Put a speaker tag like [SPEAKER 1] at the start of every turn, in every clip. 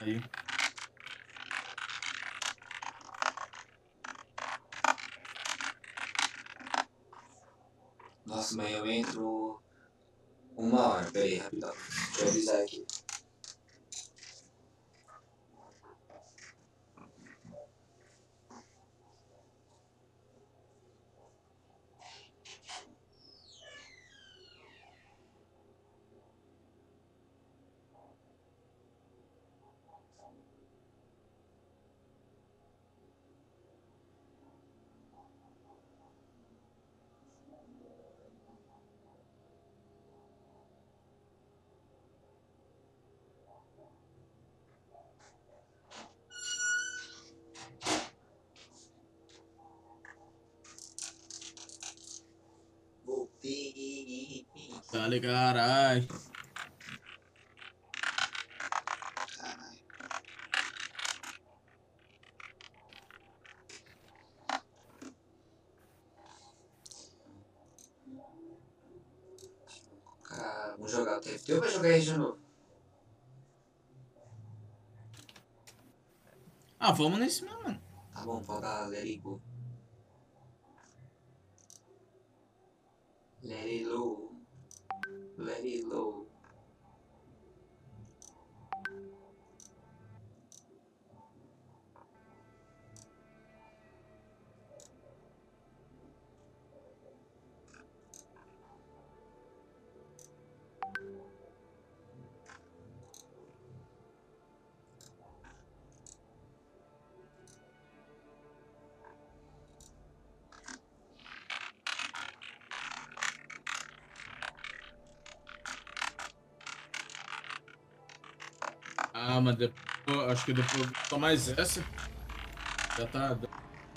[SPEAKER 1] Aí.
[SPEAKER 2] Nossa, mas eu entro uma hora. Pera aí, rapidão. Deixa eu avisar aqui.
[SPEAKER 1] Dale, carai.
[SPEAKER 2] Caralho. Cara, vamos jogar o TFT ou vai jogar aí de novo?
[SPEAKER 1] Ah, vamos nesse mesmo, mano.
[SPEAKER 2] Tá bom, pode dar let
[SPEAKER 1] Ah, mas depois, acho que depois só mais essa. Já tá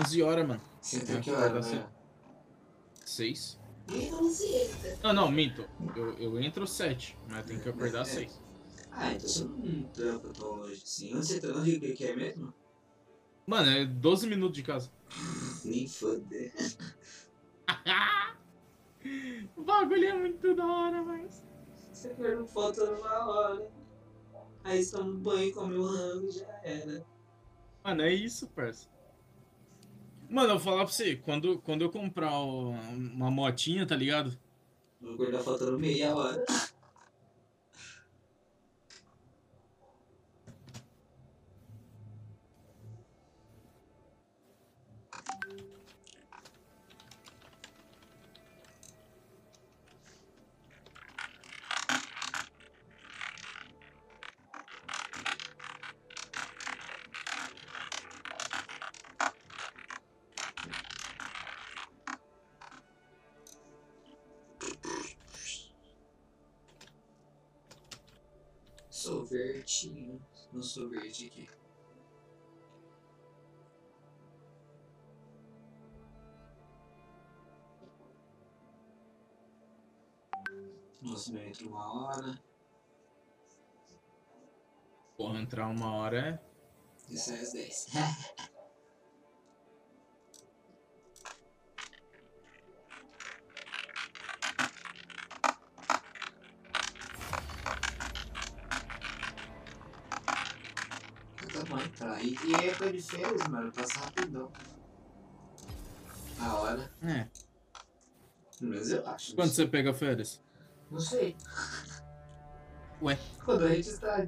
[SPEAKER 1] 11 horas, mano.
[SPEAKER 2] Você tem
[SPEAKER 1] É,
[SPEAKER 2] que hora,
[SPEAKER 1] vai dar
[SPEAKER 2] né?
[SPEAKER 1] 6.
[SPEAKER 2] Ih, não.
[SPEAKER 1] Não, não, minto. Eu, eu entro 7, mas tem que acordar 6.
[SPEAKER 2] Ah, então você não trampa tão longe assim. Onde você tá? Onde que que é mesmo?
[SPEAKER 1] Mano, é 12 minutos de casa.
[SPEAKER 2] Nem foder.
[SPEAKER 1] o bagulho é muito da hora, mas.
[SPEAKER 2] Você perdeu foto numa hora. Aí você toma um banho, come o rango e já era.
[SPEAKER 1] Mano, é isso, parça. Mano, eu vou falar pra você, quando, quando eu comprar uma motinha, tá ligado?
[SPEAKER 2] Vou guardar foto no meia hora. Sou verdinho. Não sou verde aqui. Nossa, meu entra uma hora.
[SPEAKER 1] Porra, entrar uma hora é.
[SPEAKER 2] E sai às 10. Época de férias, mano, passa rapidão. A hora.
[SPEAKER 1] É.
[SPEAKER 2] Pelo menos eu acho.
[SPEAKER 1] Quando você pega férias?
[SPEAKER 2] Não sei.
[SPEAKER 1] Ué?
[SPEAKER 2] Quando eu registrar.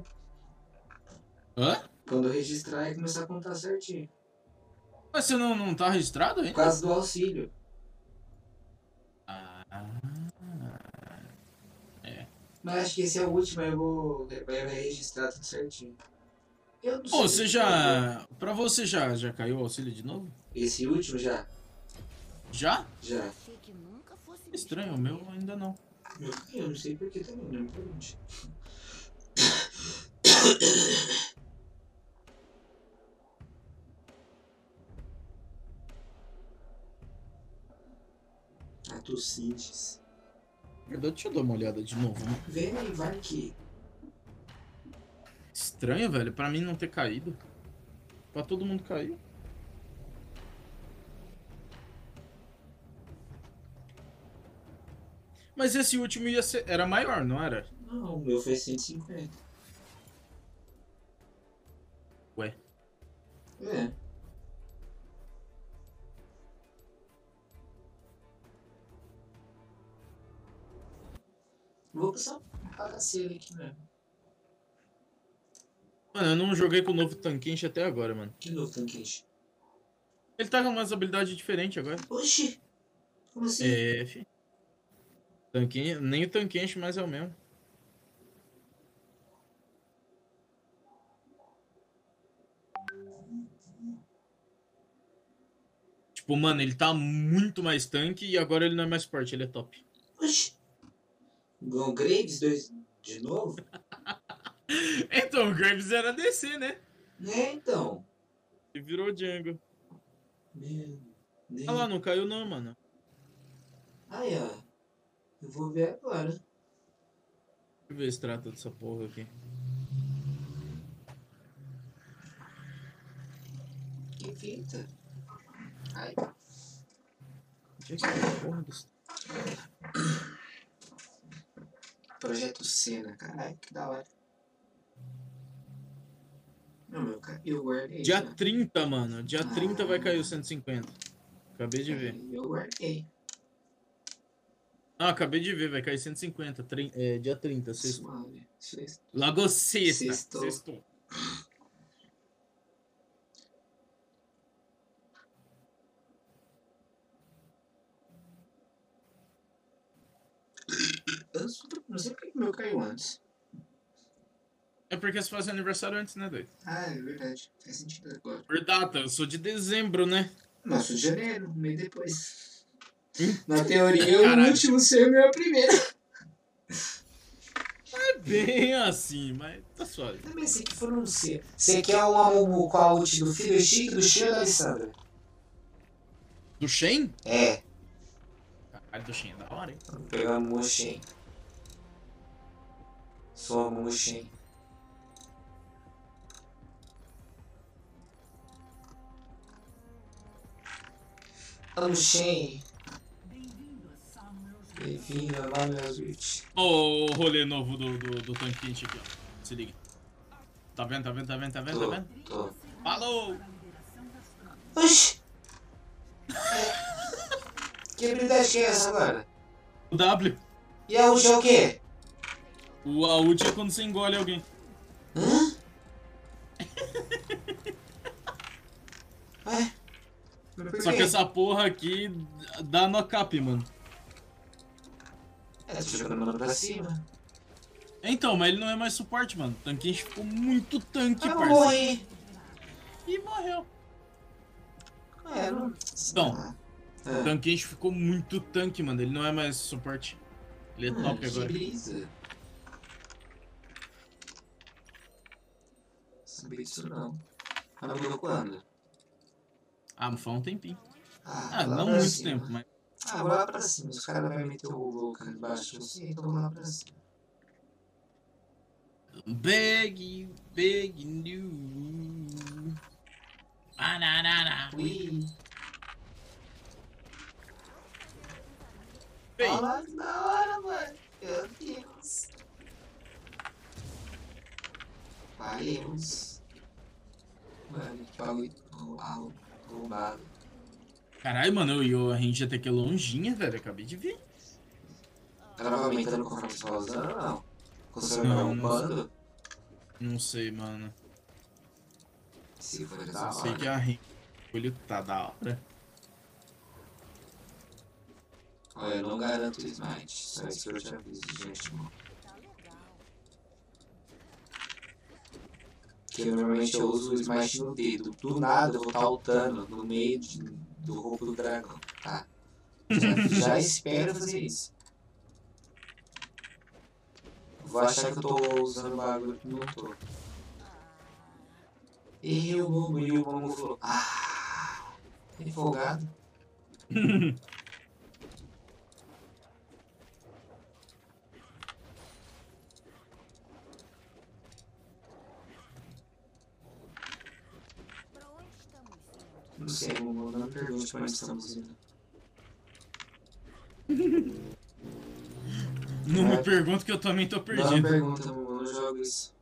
[SPEAKER 1] Hã?
[SPEAKER 2] Quando eu registrar e começar a contar certinho.
[SPEAKER 1] Mas você não, não tá registrado
[SPEAKER 2] Por
[SPEAKER 1] ainda?
[SPEAKER 2] causa do auxílio.
[SPEAKER 1] Ah.
[SPEAKER 2] Mas acho que esse é o último, aí eu vou vai registrar tudo certinho. Eu não sei.
[SPEAKER 1] Pô, você já. Pra você já, já caiu o auxílio de novo?
[SPEAKER 2] Esse último já?
[SPEAKER 1] Já?
[SPEAKER 2] Já.
[SPEAKER 1] Estranho, o meu ainda não.
[SPEAKER 2] Eu, eu não sei porquê também, não me pergunte. A Tucides.
[SPEAKER 1] Verdade, deixa eu dar uma olhada de novo. né?
[SPEAKER 2] Vem aí, vai que.
[SPEAKER 1] Estranho, velho, pra mim não ter caído. Pra todo mundo cair. Mas esse último ia ser. Era maior, não era?
[SPEAKER 2] Não, o meu foi 150.
[SPEAKER 1] Ué.
[SPEAKER 2] É. Vou passar um bagaceiro aqui mesmo.
[SPEAKER 1] Mano, eu não joguei com o novo Tanquenche até agora, mano.
[SPEAKER 2] Que novo tanquete?
[SPEAKER 1] Ele tá com umas habilidades diferentes agora.
[SPEAKER 2] Oxi! Como assim?
[SPEAKER 1] É, fi. Tanquenche, nem o Tanquenche mais é o mesmo. Tipo, mano, ele tá muito mais tanque e agora ele não é mais forte, ele é top.
[SPEAKER 2] Oxi! Gon Graves dois de novo?
[SPEAKER 1] Então, o Graves era DC, né?
[SPEAKER 2] É, então.
[SPEAKER 1] E virou Django.
[SPEAKER 2] Meu Deus.
[SPEAKER 1] Ah lá, não caiu não, mano.
[SPEAKER 2] Aí, ó. Eu vou ver agora.
[SPEAKER 1] Deixa eu ver se trata dessa porra aqui.
[SPEAKER 2] Que fita. Ai,
[SPEAKER 1] Onde é que tá a porra desse...
[SPEAKER 2] projeto Cena, caralho, que da hora. Não, meu eu guardei.
[SPEAKER 1] Dia
[SPEAKER 2] já.
[SPEAKER 1] 30, mano. Dia 30 vai cair o 150. Acabei de ver.
[SPEAKER 2] Eu guardei.
[SPEAKER 1] Ah, acabei de ver, vai cair 150. Trin... É, dia 30, sexto.
[SPEAKER 2] Suave. Sexto.
[SPEAKER 1] Lago sexta.
[SPEAKER 2] Sextou.
[SPEAKER 1] Sextou.
[SPEAKER 2] Eu não sei- porque meu caiu antes.
[SPEAKER 1] É porque você faz aniversário antes, né, doido?
[SPEAKER 2] Ah, é verdade. Faz sentido agora.
[SPEAKER 1] Por data, eu sou de dezembro, né?
[SPEAKER 2] Nossa, de janeiro, mês depois.
[SPEAKER 1] Hum?
[SPEAKER 2] Na teoria, o último ser o meu primeiro.
[SPEAKER 1] É bem assim, mas tá suave.
[SPEAKER 2] Também sei que foram um ser. Você quer uma Mumu com a ult do filho chique do Chico da Alessandra?
[SPEAKER 1] Do Shen?
[SPEAKER 2] É.
[SPEAKER 1] Caralho, do Shen é da hora, hein?
[SPEAKER 2] Vamos pegar a Shen. Sou a Shen. Shen. Bem-vindo a Manuel's Reach.
[SPEAKER 1] Ó o rolê novo do, do, do aqui, ó. Se liga. Tá vendo, tá vendo, tá vendo, tá vendo, tá
[SPEAKER 2] Tô,
[SPEAKER 1] vendo?
[SPEAKER 2] tô.
[SPEAKER 1] Falou!
[SPEAKER 2] Oxi! Que habilidade que é essa agora?
[SPEAKER 1] O W.
[SPEAKER 2] E a ult é o quê?
[SPEAKER 1] O a ult é quando você engole alguém.
[SPEAKER 2] Hã?
[SPEAKER 1] Só que essa porra aqui dá no cap, mano.
[SPEAKER 2] É, tô jogando mano pra cima.
[SPEAKER 1] Então, mas ele não é mais suporte, mano. O ficou muito tanque,
[SPEAKER 2] Ah,
[SPEAKER 1] parça.
[SPEAKER 2] morri.
[SPEAKER 1] E morreu.
[SPEAKER 2] É, não...
[SPEAKER 1] Então. O
[SPEAKER 2] Ah,
[SPEAKER 1] tanquente ficou muito tanque, mano. Ele não é mais suporte. Ele é
[SPEAKER 2] ah,
[SPEAKER 1] top agora.
[SPEAKER 2] brisa. Sabia disso não. Ah, quando?
[SPEAKER 1] Ah, faz um tempinho.
[SPEAKER 2] Ah,
[SPEAKER 1] Ah, não muito
[SPEAKER 2] cima.
[SPEAKER 1] tempo, mas.
[SPEAKER 2] Ah, vou lá pra cima. Os caras vão meter o louco embaixo você, então vou lá pra cima.
[SPEAKER 1] Big, big new. Banana.
[SPEAKER 2] Ui.
[SPEAKER 1] Ei,
[SPEAKER 2] Olha que da hora, mano. Meu Deus. Valemos. Mano, que bagulho ro- roubado.
[SPEAKER 1] Caralho, mano, eu, a gente até que é longinha, velho. Acabei de ver.
[SPEAKER 2] Vai aumentando conforme você vai usando ou não?
[SPEAKER 1] Não,
[SPEAKER 2] vai
[SPEAKER 1] não? Não sei, mano.
[SPEAKER 2] Se for da
[SPEAKER 1] Só sei
[SPEAKER 2] hora.
[SPEAKER 1] que a renda do olho tá da hora.
[SPEAKER 2] Olha, eu não garanto smite. Só isso que eu te aviso, gente. mano. Porque normalmente eu uso o smite no dedo. Do nada eu vou estar altando no meio de- do roubo do dragão, tá? Já, já espero fazer isso. Vou achar que eu tô usando bagulho que não tô. E o Momo, e o Momo falou, ah, empolgado.
[SPEAKER 3] Pra onde estamos indo?
[SPEAKER 2] Não sei, Momo, não me pergunte pra onde estamos indo.
[SPEAKER 1] Não
[SPEAKER 2] É.
[SPEAKER 1] me pergunto que eu também tô
[SPEAKER 2] Não me
[SPEAKER 1] perdido.
[SPEAKER 2] pergunta, Momo, não jogo isso.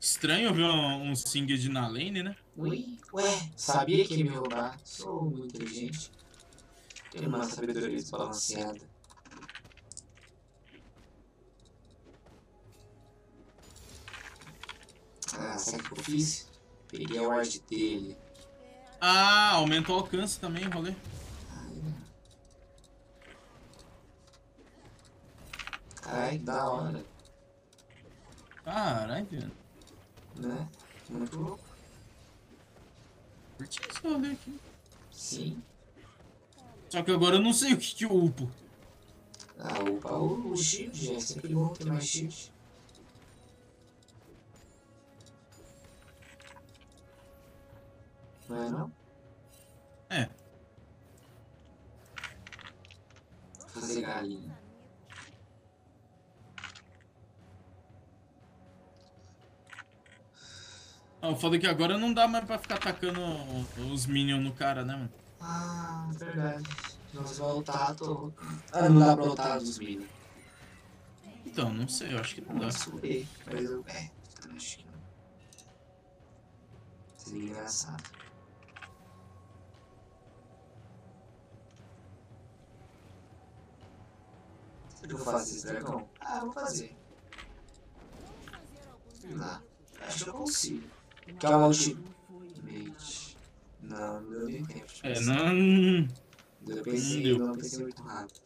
[SPEAKER 1] estranho ver um, um Singed na lane, né?
[SPEAKER 2] Ui, ué, sabia que ia me roubar. Sou muito inteligente. Tenho uma sabedoria desbalanceada. Sabe o que eu fiz? Peguei a ward dele.
[SPEAKER 1] Ah, aumenta o alcance também, rolê.
[SPEAKER 2] Ai, que da hora,
[SPEAKER 1] Caralho, velho.
[SPEAKER 2] né? Muito louco.
[SPEAKER 1] Curti esse rolê aqui.
[SPEAKER 2] Sim.
[SPEAKER 1] Só que agora eu não sei o que que eu upo.
[SPEAKER 2] Ah, opa, o, o shield, é sempre bom ter mais shield. Não é não?
[SPEAKER 1] É.
[SPEAKER 2] Fazer galinha.
[SPEAKER 1] Ah, o foda é que agora não dá mais pra ficar atacando os minions no cara, né, mano?
[SPEAKER 2] Ah, verdade. Nós voltar, tô... Ah, não dá pra voltar dos minions.
[SPEAKER 1] Então, não sei, eu acho que não dá.
[SPEAKER 2] Não sei, mas eu... É, acho que não. Seria engraçado. Será que eu vou fazer esse dragão? Ah, eu vou fazer. Sei lá. Acho que eu consigo. Que é uma ultimate. Não, não deu nem tempo. de
[SPEAKER 1] É,
[SPEAKER 2] pensar.
[SPEAKER 1] não.
[SPEAKER 2] Eu pensei,
[SPEAKER 1] deu.
[SPEAKER 2] não pensei muito rápido.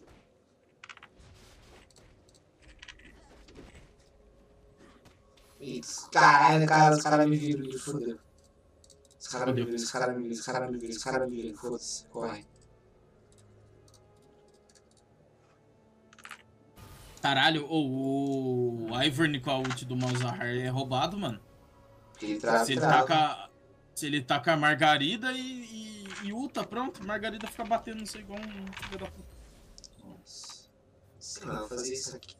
[SPEAKER 2] Caralho, cara, os caras me viram de fudeu. Os caras me viram, os caras me viram, os caras me viram, os caras me viram, foda-se, corre.
[SPEAKER 1] Caralho, o, o Ivern com a ult do Malzahar é roubado, mano.
[SPEAKER 2] Ele trava,
[SPEAKER 1] Se ele taca. Se ele taca a Margarida e, e, e ulta, pronto, Margarida fica batendo, não sei, igual um filho da puta.
[SPEAKER 2] Nossa. Sei lá, vou fazer isso aqui.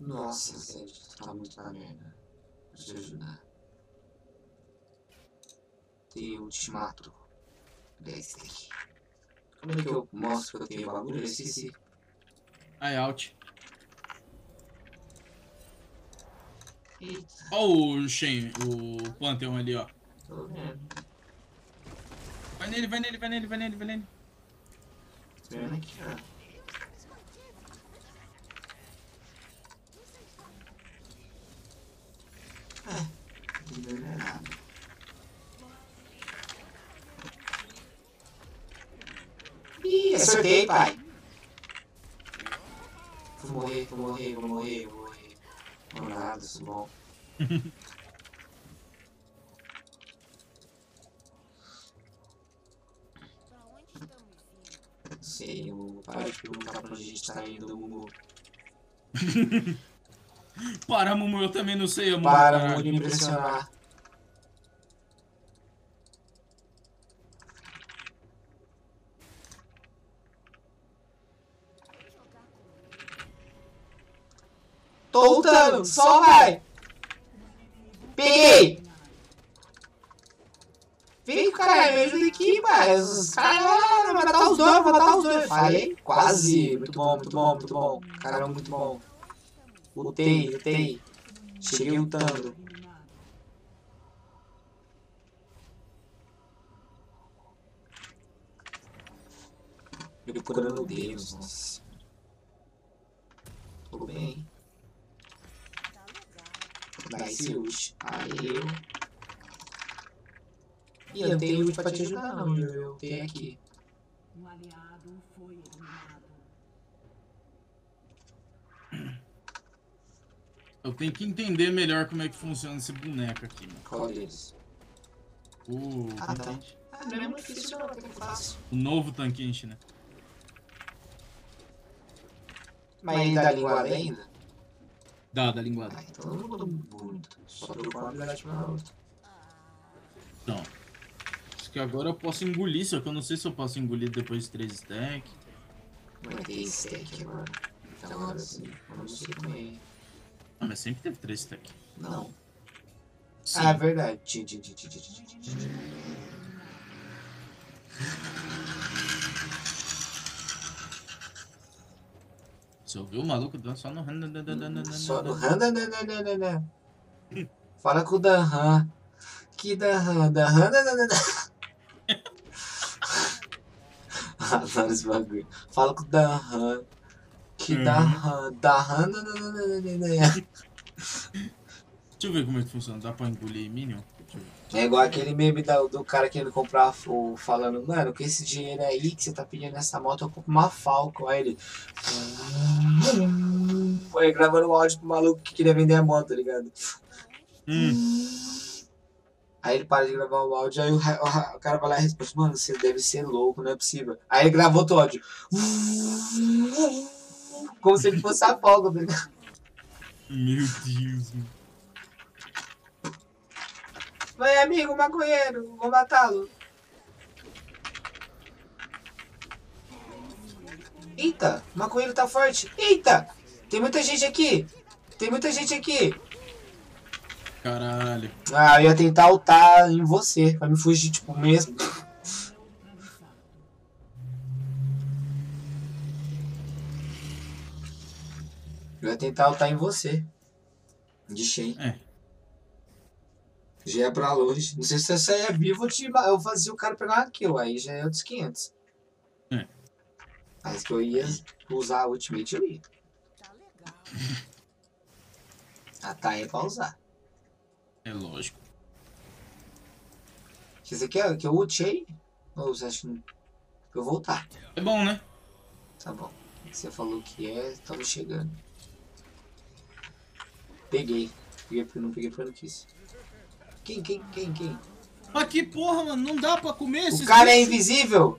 [SPEAKER 2] Nossa, sério, tu tá muito na merda. Deixa eu te ajudar. Tem ultimato. Desse daqui. Como é que eu mostro que eu tenho bagulho? Eu esqueci.
[SPEAKER 1] Aí, out.
[SPEAKER 2] Eita,
[SPEAKER 1] Ó o Shen, o Pantheon ali, ó.
[SPEAKER 2] tô vendo.
[SPEAKER 1] Vai nele, vai nele, vai nele, vai nele, vai nele.
[SPEAKER 2] Tô vendo aqui, ó. É, não vendo nada. Ih, acertei, pai. Vou morrer, vou morrer, vou morrer, vou morrer. Não nada, isso bom.
[SPEAKER 3] Pra onde estamos indo?
[SPEAKER 2] Não sei, eu paro de perguntar pra onde a gente tá indo, Mumu.
[SPEAKER 1] Para, Mumu, eu também não sei, amor.
[SPEAKER 2] Para. Mumu, me impressionar. Tô lutando, só vai! Peguei! Vem, caralho, me ajuda aqui, pai. Os caras vão matar os dois, vão matar os dois. Falei, quase. Muito bom, muito bom, muito bom. Caramba, muito bom. Lutei, lutei. Cheguei lutando. Procurando Deus, nossa. Tudo bem.
[SPEAKER 3] Tá legal.
[SPEAKER 2] Dá esse ult. Aí eu. Ih, eu não tenho ult pra te ajudar não, eu, eu tenho aqui.
[SPEAKER 4] Um aliado foi eliminado.
[SPEAKER 1] Eu tenho que entender melhor como é que funciona esse boneco aqui, mano.
[SPEAKER 2] Qual deles?
[SPEAKER 1] O,
[SPEAKER 2] Ah, tá. Ah, não é muito difícil não, até que é fácil.
[SPEAKER 1] o novo Tanquinch, né?
[SPEAKER 2] Mas ele dá linguada ainda?
[SPEAKER 1] Da, da linguada.
[SPEAKER 2] Ah, então não muito. Só.
[SPEAKER 1] Acho que agora eu posso engolir, só que eu não sei se eu posso engolir depois de 3 stack.
[SPEAKER 2] Vai ter stack agora. Então agora sim, eu não sei também.
[SPEAKER 1] Ah, mas sempre teve 3 stack.
[SPEAKER 2] Não.
[SPEAKER 1] Sim.
[SPEAKER 2] Ah, é verdade. Tchim, tchim, tchim, tchim, tchim, tchim, tchim.
[SPEAKER 1] Você ouviu o maluco só no.
[SPEAKER 2] Só no. Fala com o Danhan. Que nan, nan. Adoro esse bagulho. Fala com o Danhan. Que
[SPEAKER 1] Uhum.
[SPEAKER 2] Nan, nan.
[SPEAKER 1] Deixa eu ver como é que funciona. Dá pra engolir Minion?
[SPEAKER 2] É igual aquele meme da- do cara querendo comprar o falando, mano, com esse dinheiro aí que você tá pedindo nessa moto, eu compro uma Falcon. Aí ele. Foi gravando um áudio pro maluco que queria vender a moto, tá ligado?
[SPEAKER 1] Hum,
[SPEAKER 2] Aí ele para de gravar o áudio, aí o, o o cara vai lá e responde, mano, você deve ser louco, não é possível. Aí ele gravou outro áudio. Como se ele fosse a Falcon, tá ligado?
[SPEAKER 1] meu Deus. mano.
[SPEAKER 2] Vai, amigo, maconheiro, vou matá-lo. Eita, o maconheiro tá forte. Eita, tem muita gente aqui. Tem muita gente aqui.
[SPEAKER 1] Caralho.
[SPEAKER 2] Ah, eu ia tentar ultar em você, pra me fugir, tipo, mesmo. Eu ia tentar ultar em você. De Shen.
[SPEAKER 1] É.
[SPEAKER 2] Já ia pra longe. Não sei se você saia vivo, eu, te, eu fazia o cara pegar kill. Aí já é outros 500.
[SPEAKER 1] É.
[SPEAKER 2] Mas que eu ia usar a ultimate, eu ia.
[SPEAKER 3] Tá legal.
[SPEAKER 2] A tá é pra usar.
[SPEAKER 1] É lógico.
[SPEAKER 2] Você quer que eu ult aí? Ou você acha que não? Eu vou voltar.
[SPEAKER 1] É bom, né?
[SPEAKER 2] Tá bom. Você falou que é, tava chegando. Peguei. Peguei porque não peguei porque eu não quis. Quem, quem, quem, quem?
[SPEAKER 1] Mas que porra, mano. Não dá pra comer esses
[SPEAKER 2] O cara é
[SPEAKER 1] bichos.
[SPEAKER 2] invisível!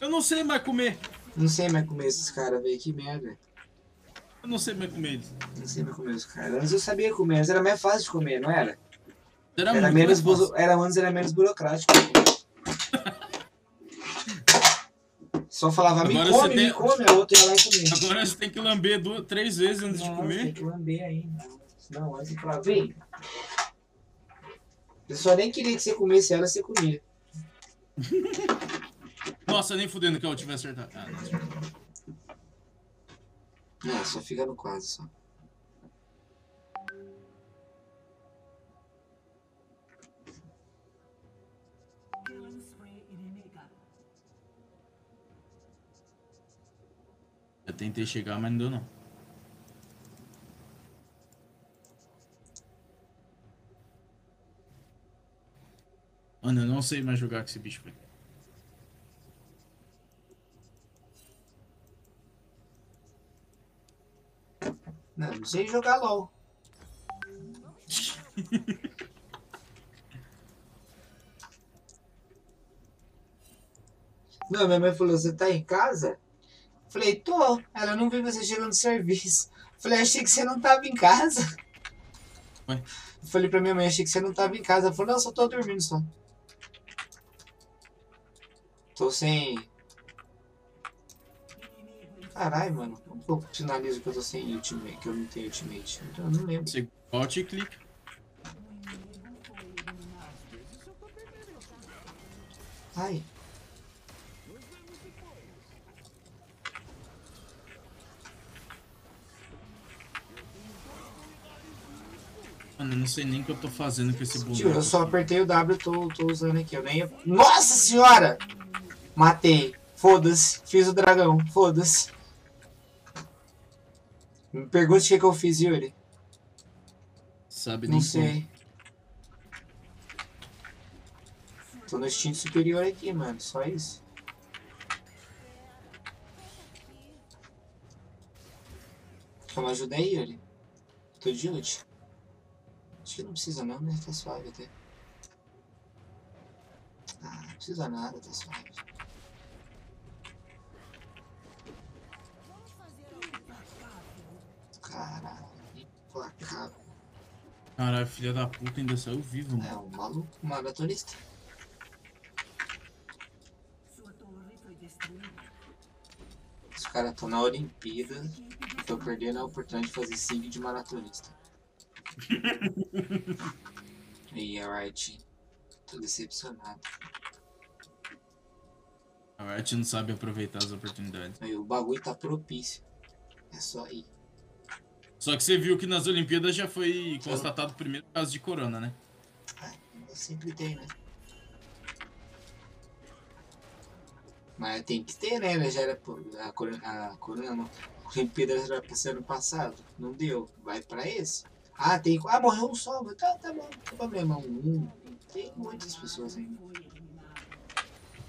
[SPEAKER 1] Eu não sei mais comer.
[SPEAKER 2] Não sei mais comer esses caras, velho. Que merda.
[SPEAKER 1] Eu não sei mais comer eles.
[SPEAKER 2] Não sei mais comer os caras. Antes eu sabia comer, antes era mais fácil de comer, não era?
[SPEAKER 1] Era,
[SPEAKER 2] Era
[SPEAKER 1] muito
[SPEAKER 2] menos,
[SPEAKER 1] mais fácil.
[SPEAKER 2] buro- era, antes era menos burocrático. Só falava, me
[SPEAKER 1] Agora
[SPEAKER 2] come,
[SPEAKER 1] você tem-
[SPEAKER 2] me come, a outra ia lá e comia.
[SPEAKER 1] Agora você tem que lamber duas, três vezes antes de
[SPEAKER 2] Nossa, Tem
[SPEAKER 1] comer.
[SPEAKER 2] que lamber ainda. Não, antes pra ver. Eu só nem queria que você comesse ela, você comia.
[SPEAKER 1] Nossa, nem fudendo que eu tivesse acertado. Ah, não.
[SPEAKER 2] É, só fica no quase só.
[SPEAKER 1] Eu tentei chegar, mas não deu não. Não sei mais jogar com esse bicho, velho.
[SPEAKER 2] Não, não sei jogar LOL. Não, minha mãe falou, você tá em casa? Falei, tô. Ela não viu você chegando do serviço. Falei, achei que você não tava em casa.
[SPEAKER 1] Ué?
[SPEAKER 2] Falei pra minha mãe, achei que você não tava em casa. Ela falou, não, só tô dormindo só. Tô sem. Caralho, mano. Eu finalizo que eu tô sem ultimate, que eu não tenho ultimate. Então eu não lembro.
[SPEAKER 1] Você bote e clique.
[SPEAKER 2] Ai.
[SPEAKER 1] Mano, eu não sei nem o que eu tô fazendo com esse boneco.
[SPEAKER 2] Tio, eu só apertei o W e tô, tô usando aqui. Eu nem. Nossa senhora! Matei. Foda-se. Fiz o dragão. Foda-se. Me pergunte o que, que eu fiz, Yuri.
[SPEAKER 1] Sabe
[SPEAKER 2] Não sei. Tô no instinto superior aqui, mano. Só isso. Uma ajuda aí, Yuri? Tô de ult. Acho que não precisa não, né? Tá suave até. Ah, não precisa nada, tá suave. Caralho, implacável.
[SPEAKER 1] Caralho, filha da puta ainda saiu vivo,
[SPEAKER 2] É
[SPEAKER 1] mano.
[SPEAKER 2] um maluco, um maratonista. Os caras estão na Olimpíada e tô perdendo a oportunidade de fazer sync de maratonista. E alright. Tô decepcionado.
[SPEAKER 1] A Riot não sabe aproveitar as oportunidades.
[SPEAKER 2] Aí, o bagulho tá propício. É só ir.
[SPEAKER 1] Só que você viu que nas Olimpíadas já foi constatado o primeiro caso de corona, né?
[SPEAKER 2] Sempre tem, né? Mas tem que ter, né? Já era a corona, a corona não. A Olimpíada já era pra ser ano passado. Não deu. Vai pra esse. Ah, tem. Ah, morreu um só. Tá, tá bom. Não tem problema. Um. Tem muitas pessoas ainda.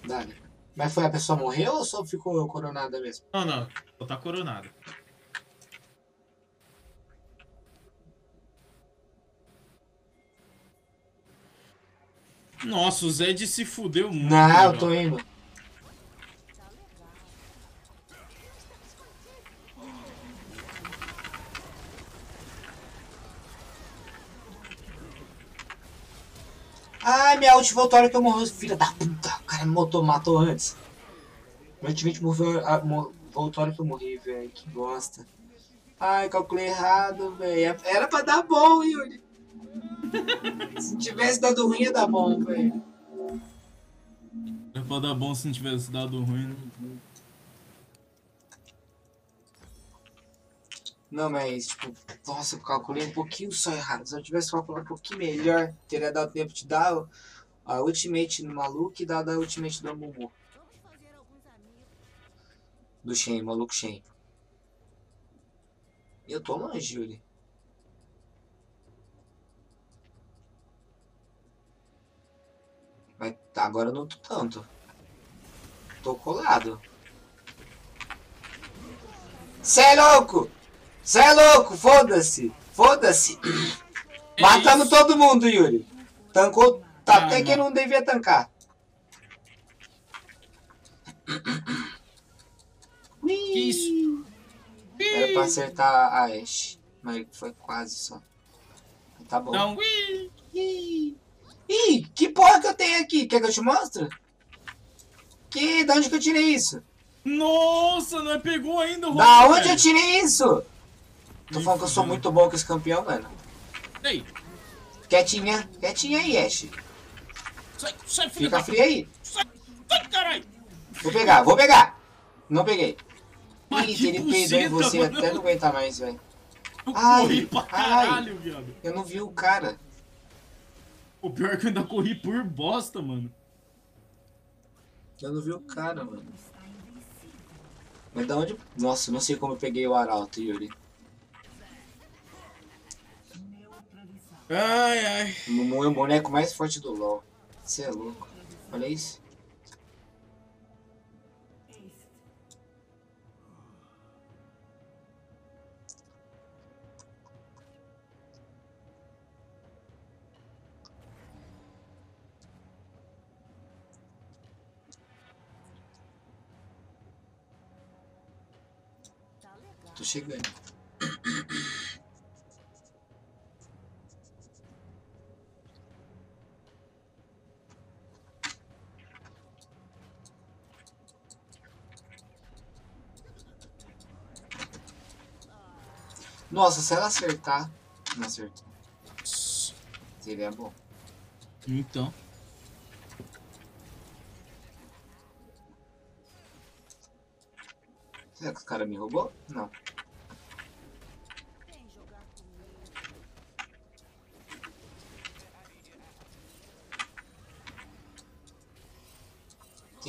[SPEAKER 2] Dale. Mas foi a pessoa morreu ou só ficou coronada mesmo?
[SPEAKER 1] Não, não. Só tá coronado. Nossa, o Zed se fudeu muito.
[SPEAKER 2] Não, eu
[SPEAKER 1] legal.
[SPEAKER 2] tô indo. Ai, minha ult voltou a hora que eu morri, filha da puta. O cara me matou, matou antes. Meu ultimate moveu, a- voltou a hora que eu morri, velho. Que bosta. Ai, calculei errado, velho. Era pra dar bom, Yuri. Se tivesse dado ruim, ia dar bom, velho.
[SPEAKER 1] É pra dar bom se não tivesse dado ruim, né?
[SPEAKER 2] Não, mas, tipo, nossa, eu calculei um pouquinho só errado. Se eu tivesse calculado um pouquinho melhor, teria dado tempo de dar a ultimate no maluco e dar a ultimate do Mumu. Do Shen, maluco Shen. Eu tô longe, Mas agora eu não tô tanto. Tô colado. Cê é louco! Cê é louco! Foda-se! Foda-se! Matamos
[SPEAKER 1] isso.
[SPEAKER 2] todo mundo, Yuri. Tancou. Tá até
[SPEAKER 1] não.
[SPEAKER 2] que não devia tancar.
[SPEAKER 1] Que isso?
[SPEAKER 2] Era pra acertar a Ashe. Mas foi quase só. Tá bom.
[SPEAKER 1] Não!
[SPEAKER 2] Ih, Ih, que porra que eu tenho aqui? Quer que eu te mostre? Que? Da onde que eu tirei isso?
[SPEAKER 1] Nossa, não é pegou ainda o
[SPEAKER 2] Da onde eu tirei isso? Tô falando que eu sou muito bom com esse campeão, mano.
[SPEAKER 1] Ei,
[SPEAKER 2] Quietinha, quietinha aí, Ashe.
[SPEAKER 1] sai, sai, filho
[SPEAKER 2] Fica frio aí.
[SPEAKER 1] Sai, sai, caralho!
[SPEAKER 2] Vou pegar, vou pegar. Não peguei.
[SPEAKER 1] Ai,
[SPEAKER 2] Ih, ele peidou em você
[SPEAKER 1] mano.
[SPEAKER 2] até não aguentar mais, velho.
[SPEAKER 1] Eu
[SPEAKER 2] Ai, ai.
[SPEAKER 1] caralho, viado.
[SPEAKER 2] Eu não vi o cara.
[SPEAKER 1] O pior é que eu ainda corri por bosta, mano.
[SPEAKER 2] Eu não vi o cara, mano. Mas da onde. Nossa, não sei como eu peguei o Arauto, Yuri.
[SPEAKER 1] Ai, ai.
[SPEAKER 2] O é o boneco mais forte do LoL. Você é louco. Olha isso. Chegando. Nossa, se ela acertar. Não acertou. Seria bom.
[SPEAKER 1] Então.
[SPEAKER 2] Será que os caras me roubou? Não.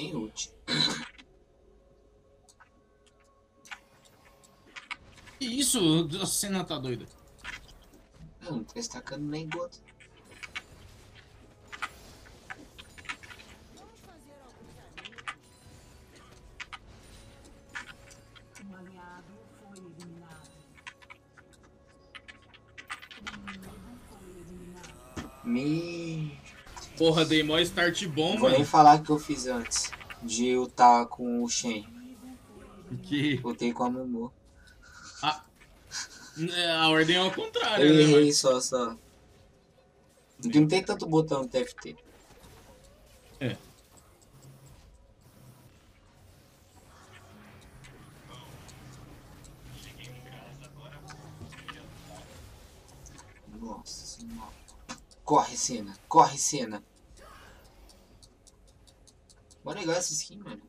[SPEAKER 2] Tem ult.
[SPEAKER 1] Que isso? A cena tá doida.
[SPEAKER 2] Eu não tô destacando nem gota.
[SPEAKER 1] Porra, dei mó start bom,
[SPEAKER 2] vou nem falar o que eu fiz antes. De lutar com o Shen.
[SPEAKER 1] Porque
[SPEAKER 2] Lutei com a Mumu.
[SPEAKER 1] é, a ordem é ao contrário,
[SPEAKER 2] Eu
[SPEAKER 1] né,
[SPEAKER 2] errei só, só. Porque não tem tanto botão no TFT.
[SPEAKER 1] É.
[SPEAKER 2] Nossa senhora. Corre, cena. Corre, cena. Mó legal essa skin, mano.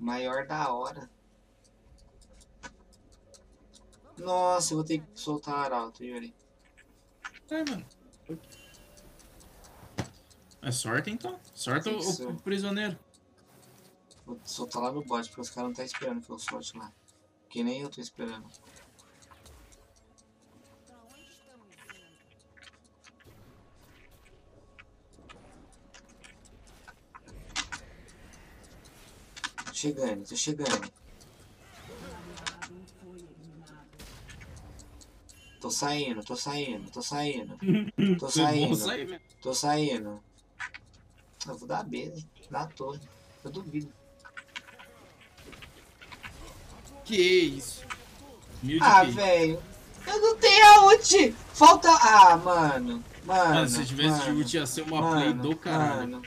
[SPEAKER 2] Maior da hora. Nossa, eu vou ter que soltar arauto, Yuri.
[SPEAKER 1] É, mano. É sorte então? Sorte o, o, prisioneiro.
[SPEAKER 2] Vou soltar lá no bot, porque os caras não estão tá esperando pelo sorte lá. Que nem eu tô esperando. Chegando, tô chegando. Tô saindo, tô saindo, tô saindo. Tô saindo,
[SPEAKER 1] sair,
[SPEAKER 2] tô saindo. Eu vou dar B, né? Na torre. Eu duvido.
[SPEAKER 1] Que isso? Mil de
[SPEAKER 2] Ah, velho. Eu não tenho a ult. Falta. Ah, mano. Mano.
[SPEAKER 1] Mano, se tivesse de
[SPEAKER 2] mano,
[SPEAKER 1] ult ia ser uma play
[SPEAKER 2] mano,
[SPEAKER 1] do caralho.
[SPEAKER 2] mano.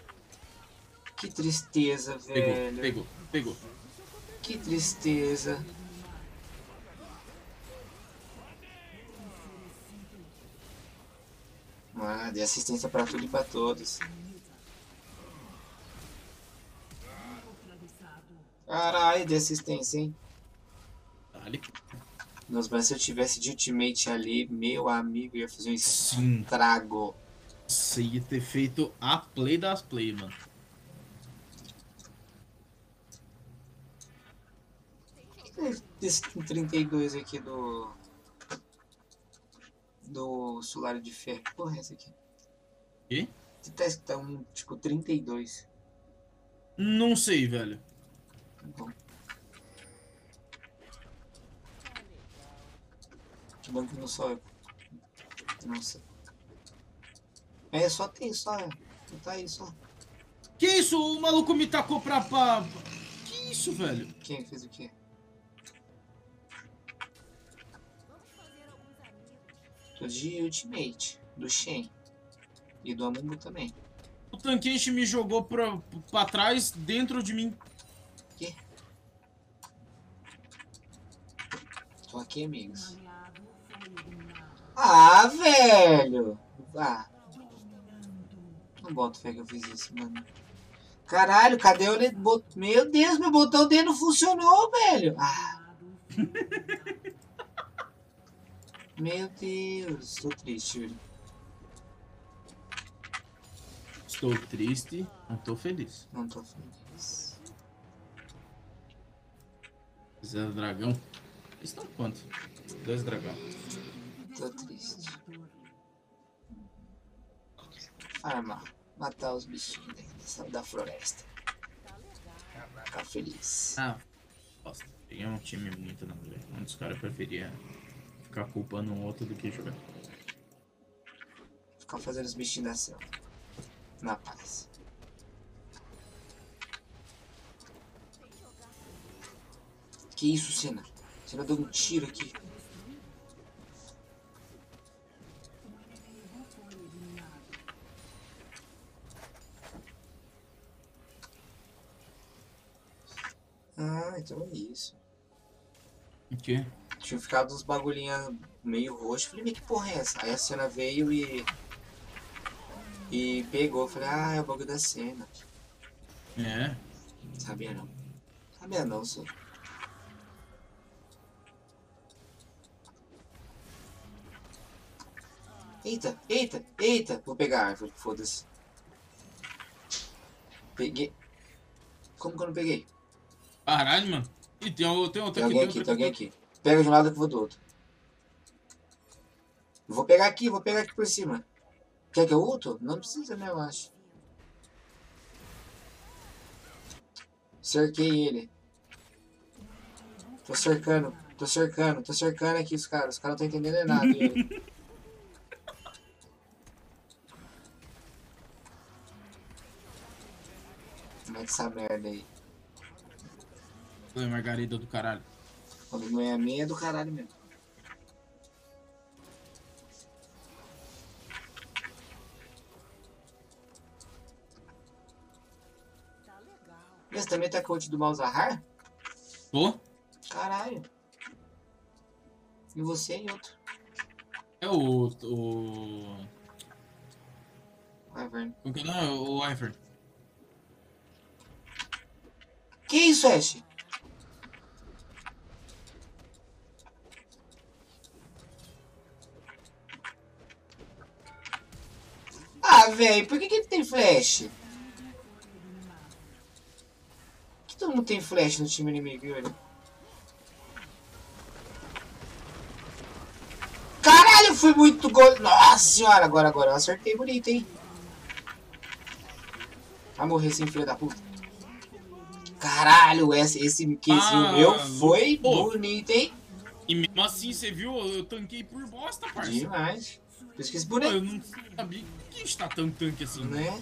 [SPEAKER 2] Que tristeza, velho.
[SPEAKER 1] pegou, pegou.
[SPEAKER 2] Que tristeza. Ah, dei assistência pra tudo e pra todos. Caralho, de assistência, hein?
[SPEAKER 1] Dale.
[SPEAKER 2] Nos mas se eu tivesse de ultimate ali, meu amigo, ia fazer um
[SPEAKER 1] Sim.
[SPEAKER 2] estrago.
[SPEAKER 1] Você ia ter feito a play das play, mano.
[SPEAKER 2] Esse 32 aqui do. Do Solar de Ferro. Que porra é essa aqui?
[SPEAKER 1] Quê?
[SPEAKER 2] Que tá escrito um, tipo, 32.
[SPEAKER 1] Não sei, velho.
[SPEAKER 2] Tá bom. Que bom que não só eu. Nossa. É, só tem, só. é. Só tá aí, só.
[SPEAKER 1] Que isso? O maluco me tacou pra. pra... Que isso, velho?
[SPEAKER 2] Quem fez o quê? De Ultimate. Do Shen. E do Amumu também.
[SPEAKER 1] O Tankenshi me jogou pra, pra trás, dentro de mim.
[SPEAKER 2] Tô aqui, amigos. Ah, velho! Ah. Não boto fé que eu fiz isso, mano. Caralho, cadê o. Meu Deus, meu botão D não funcionou, velho. Ah, meu Deus. Tô triste, Yuri.
[SPEAKER 1] Estou triste, não tô feliz.
[SPEAKER 2] Não tô feliz.
[SPEAKER 1] Zero dragão. Estão quanto? Dois dragão.
[SPEAKER 2] Tô triste. Farmar. Matar os bichinhos dessa- da floresta. Ficar feliz.
[SPEAKER 1] Ah, bosta. Peguei um time muito na ver. Um dos caras preferia ficar culpando um outro do que jogar.
[SPEAKER 2] Ficar fazendo os bichinhos da selva. Na paz. Que isso, Senna? Senna deu um tiro aqui. Ah, então é isso.
[SPEAKER 1] O quê?
[SPEAKER 2] Tinha ficado uns bagulhinha meio roxo. Falei, que porra é essa? Aí a cena veio e. E pegou. Falei, ah, é o bagulho da cena.
[SPEAKER 1] É.
[SPEAKER 2] Sabia não. Sabia não, senhor. Eita, eita, eita. Vou pegar a árvore, foda-se. Peguei. Como que eu não peguei?
[SPEAKER 1] Caralho, mano. Ih, tem, tem
[SPEAKER 2] Tem
[SPEAKER 1] aqui.
[SPEAKER 2] alguém
[SPEAKER 1] Tem
[SPEAKER 2] aqui, tem alguém aqui. Pega de um lado que eu vou do outro. Vou pegar aqui, vou pegar aqui por cima. Quer que eu ulto? Não precisa, né, eu acho. Cerquei ele. Tô cercando, tô cercando, tô cercando aqui os caras. Os caras não estão entendendo nada. Como é que essa merda aí?
[SPEAKER 1] Oi, Margarida do caralho.
[SPEAKER 2] Quando não é a minha, é do caralho mesmo.
[SPEAKER 3] Tá legal.
[SPEAKER 2] Mas também tá o ult do Malzahar?
[SPEAKER 1] Tô?
[SPEAKER 2] Caralho. E você e outro.
[SPEAKER 1] É o. O.
[SPEAKER 2] Vai, Verne.
[SPEAKER 1] Como que é o nome? O Iver.
[SPEAKER 2] Que isso, Ash? Ah, velho, por que, que ele tem flash? Por que todo mundo tem flash no time inimigo, velho? Caralho, foi muito gol. Nossa senhora, agora, agora eu acertei bonito, hein? Vai morrer sem filho da puta. Caralho, esse, esse casezinho
[SPEAKER 1] Ah,
[SPEAKER 2] meu foi
[SPEAKER 1] pô.
[SPEAKER 2] bonito, hein?
[SPEAKER 1] E mesmo assim, você viu? Eu tanquei por bosta, parça.
[SPEAKER 2] Demais. Por esse
[SPEAKER 1] Pô,
[SPEAKER 2] boneco,
[SPEAKER 1] eu não sabia que está tão tanque assim.
[SPEAKER 2] né?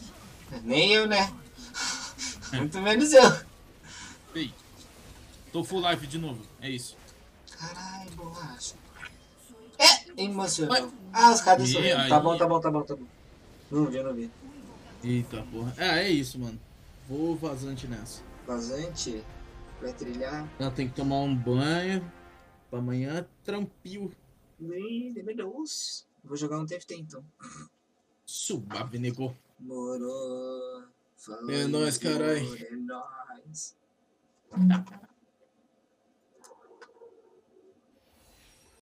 [SPEAKER 2] Nem eu, né? Muito menos eu.
[SPEAKER 1] Ei, tô full life de novo. É isso.
[SPEAKER 2] Caralho, borracha. É, emocionou.
[SPEAKER 1] Mas-
[SPEAKER 2] Ah, os caras
[SPEAKER 1] E
[SPEAKER 2] sorrindo.
[SPEAKER 1] aí?
[SPEAKER 2] Tá bom, tá bom, tá bom, tá bom. Não vi, não vi.
[SPEAKER 1] Eita porra. É, é isso, mano. Vou vazante nessa.
[SPEAKER 2] Vazante. Vai trilhar.
[SPEAKER 1] Ela tem que tomar um banho. Pra amanhã, trampio.
[SPEAKER 2] Ih, Deus. Vou jogar um TFT então.
[SPEAKER 1] Suave, nego.
[SPEAKER 2] Morou.
[SPEAKER 1] É nóis, carai.
[SPEAKER 2] É nóis.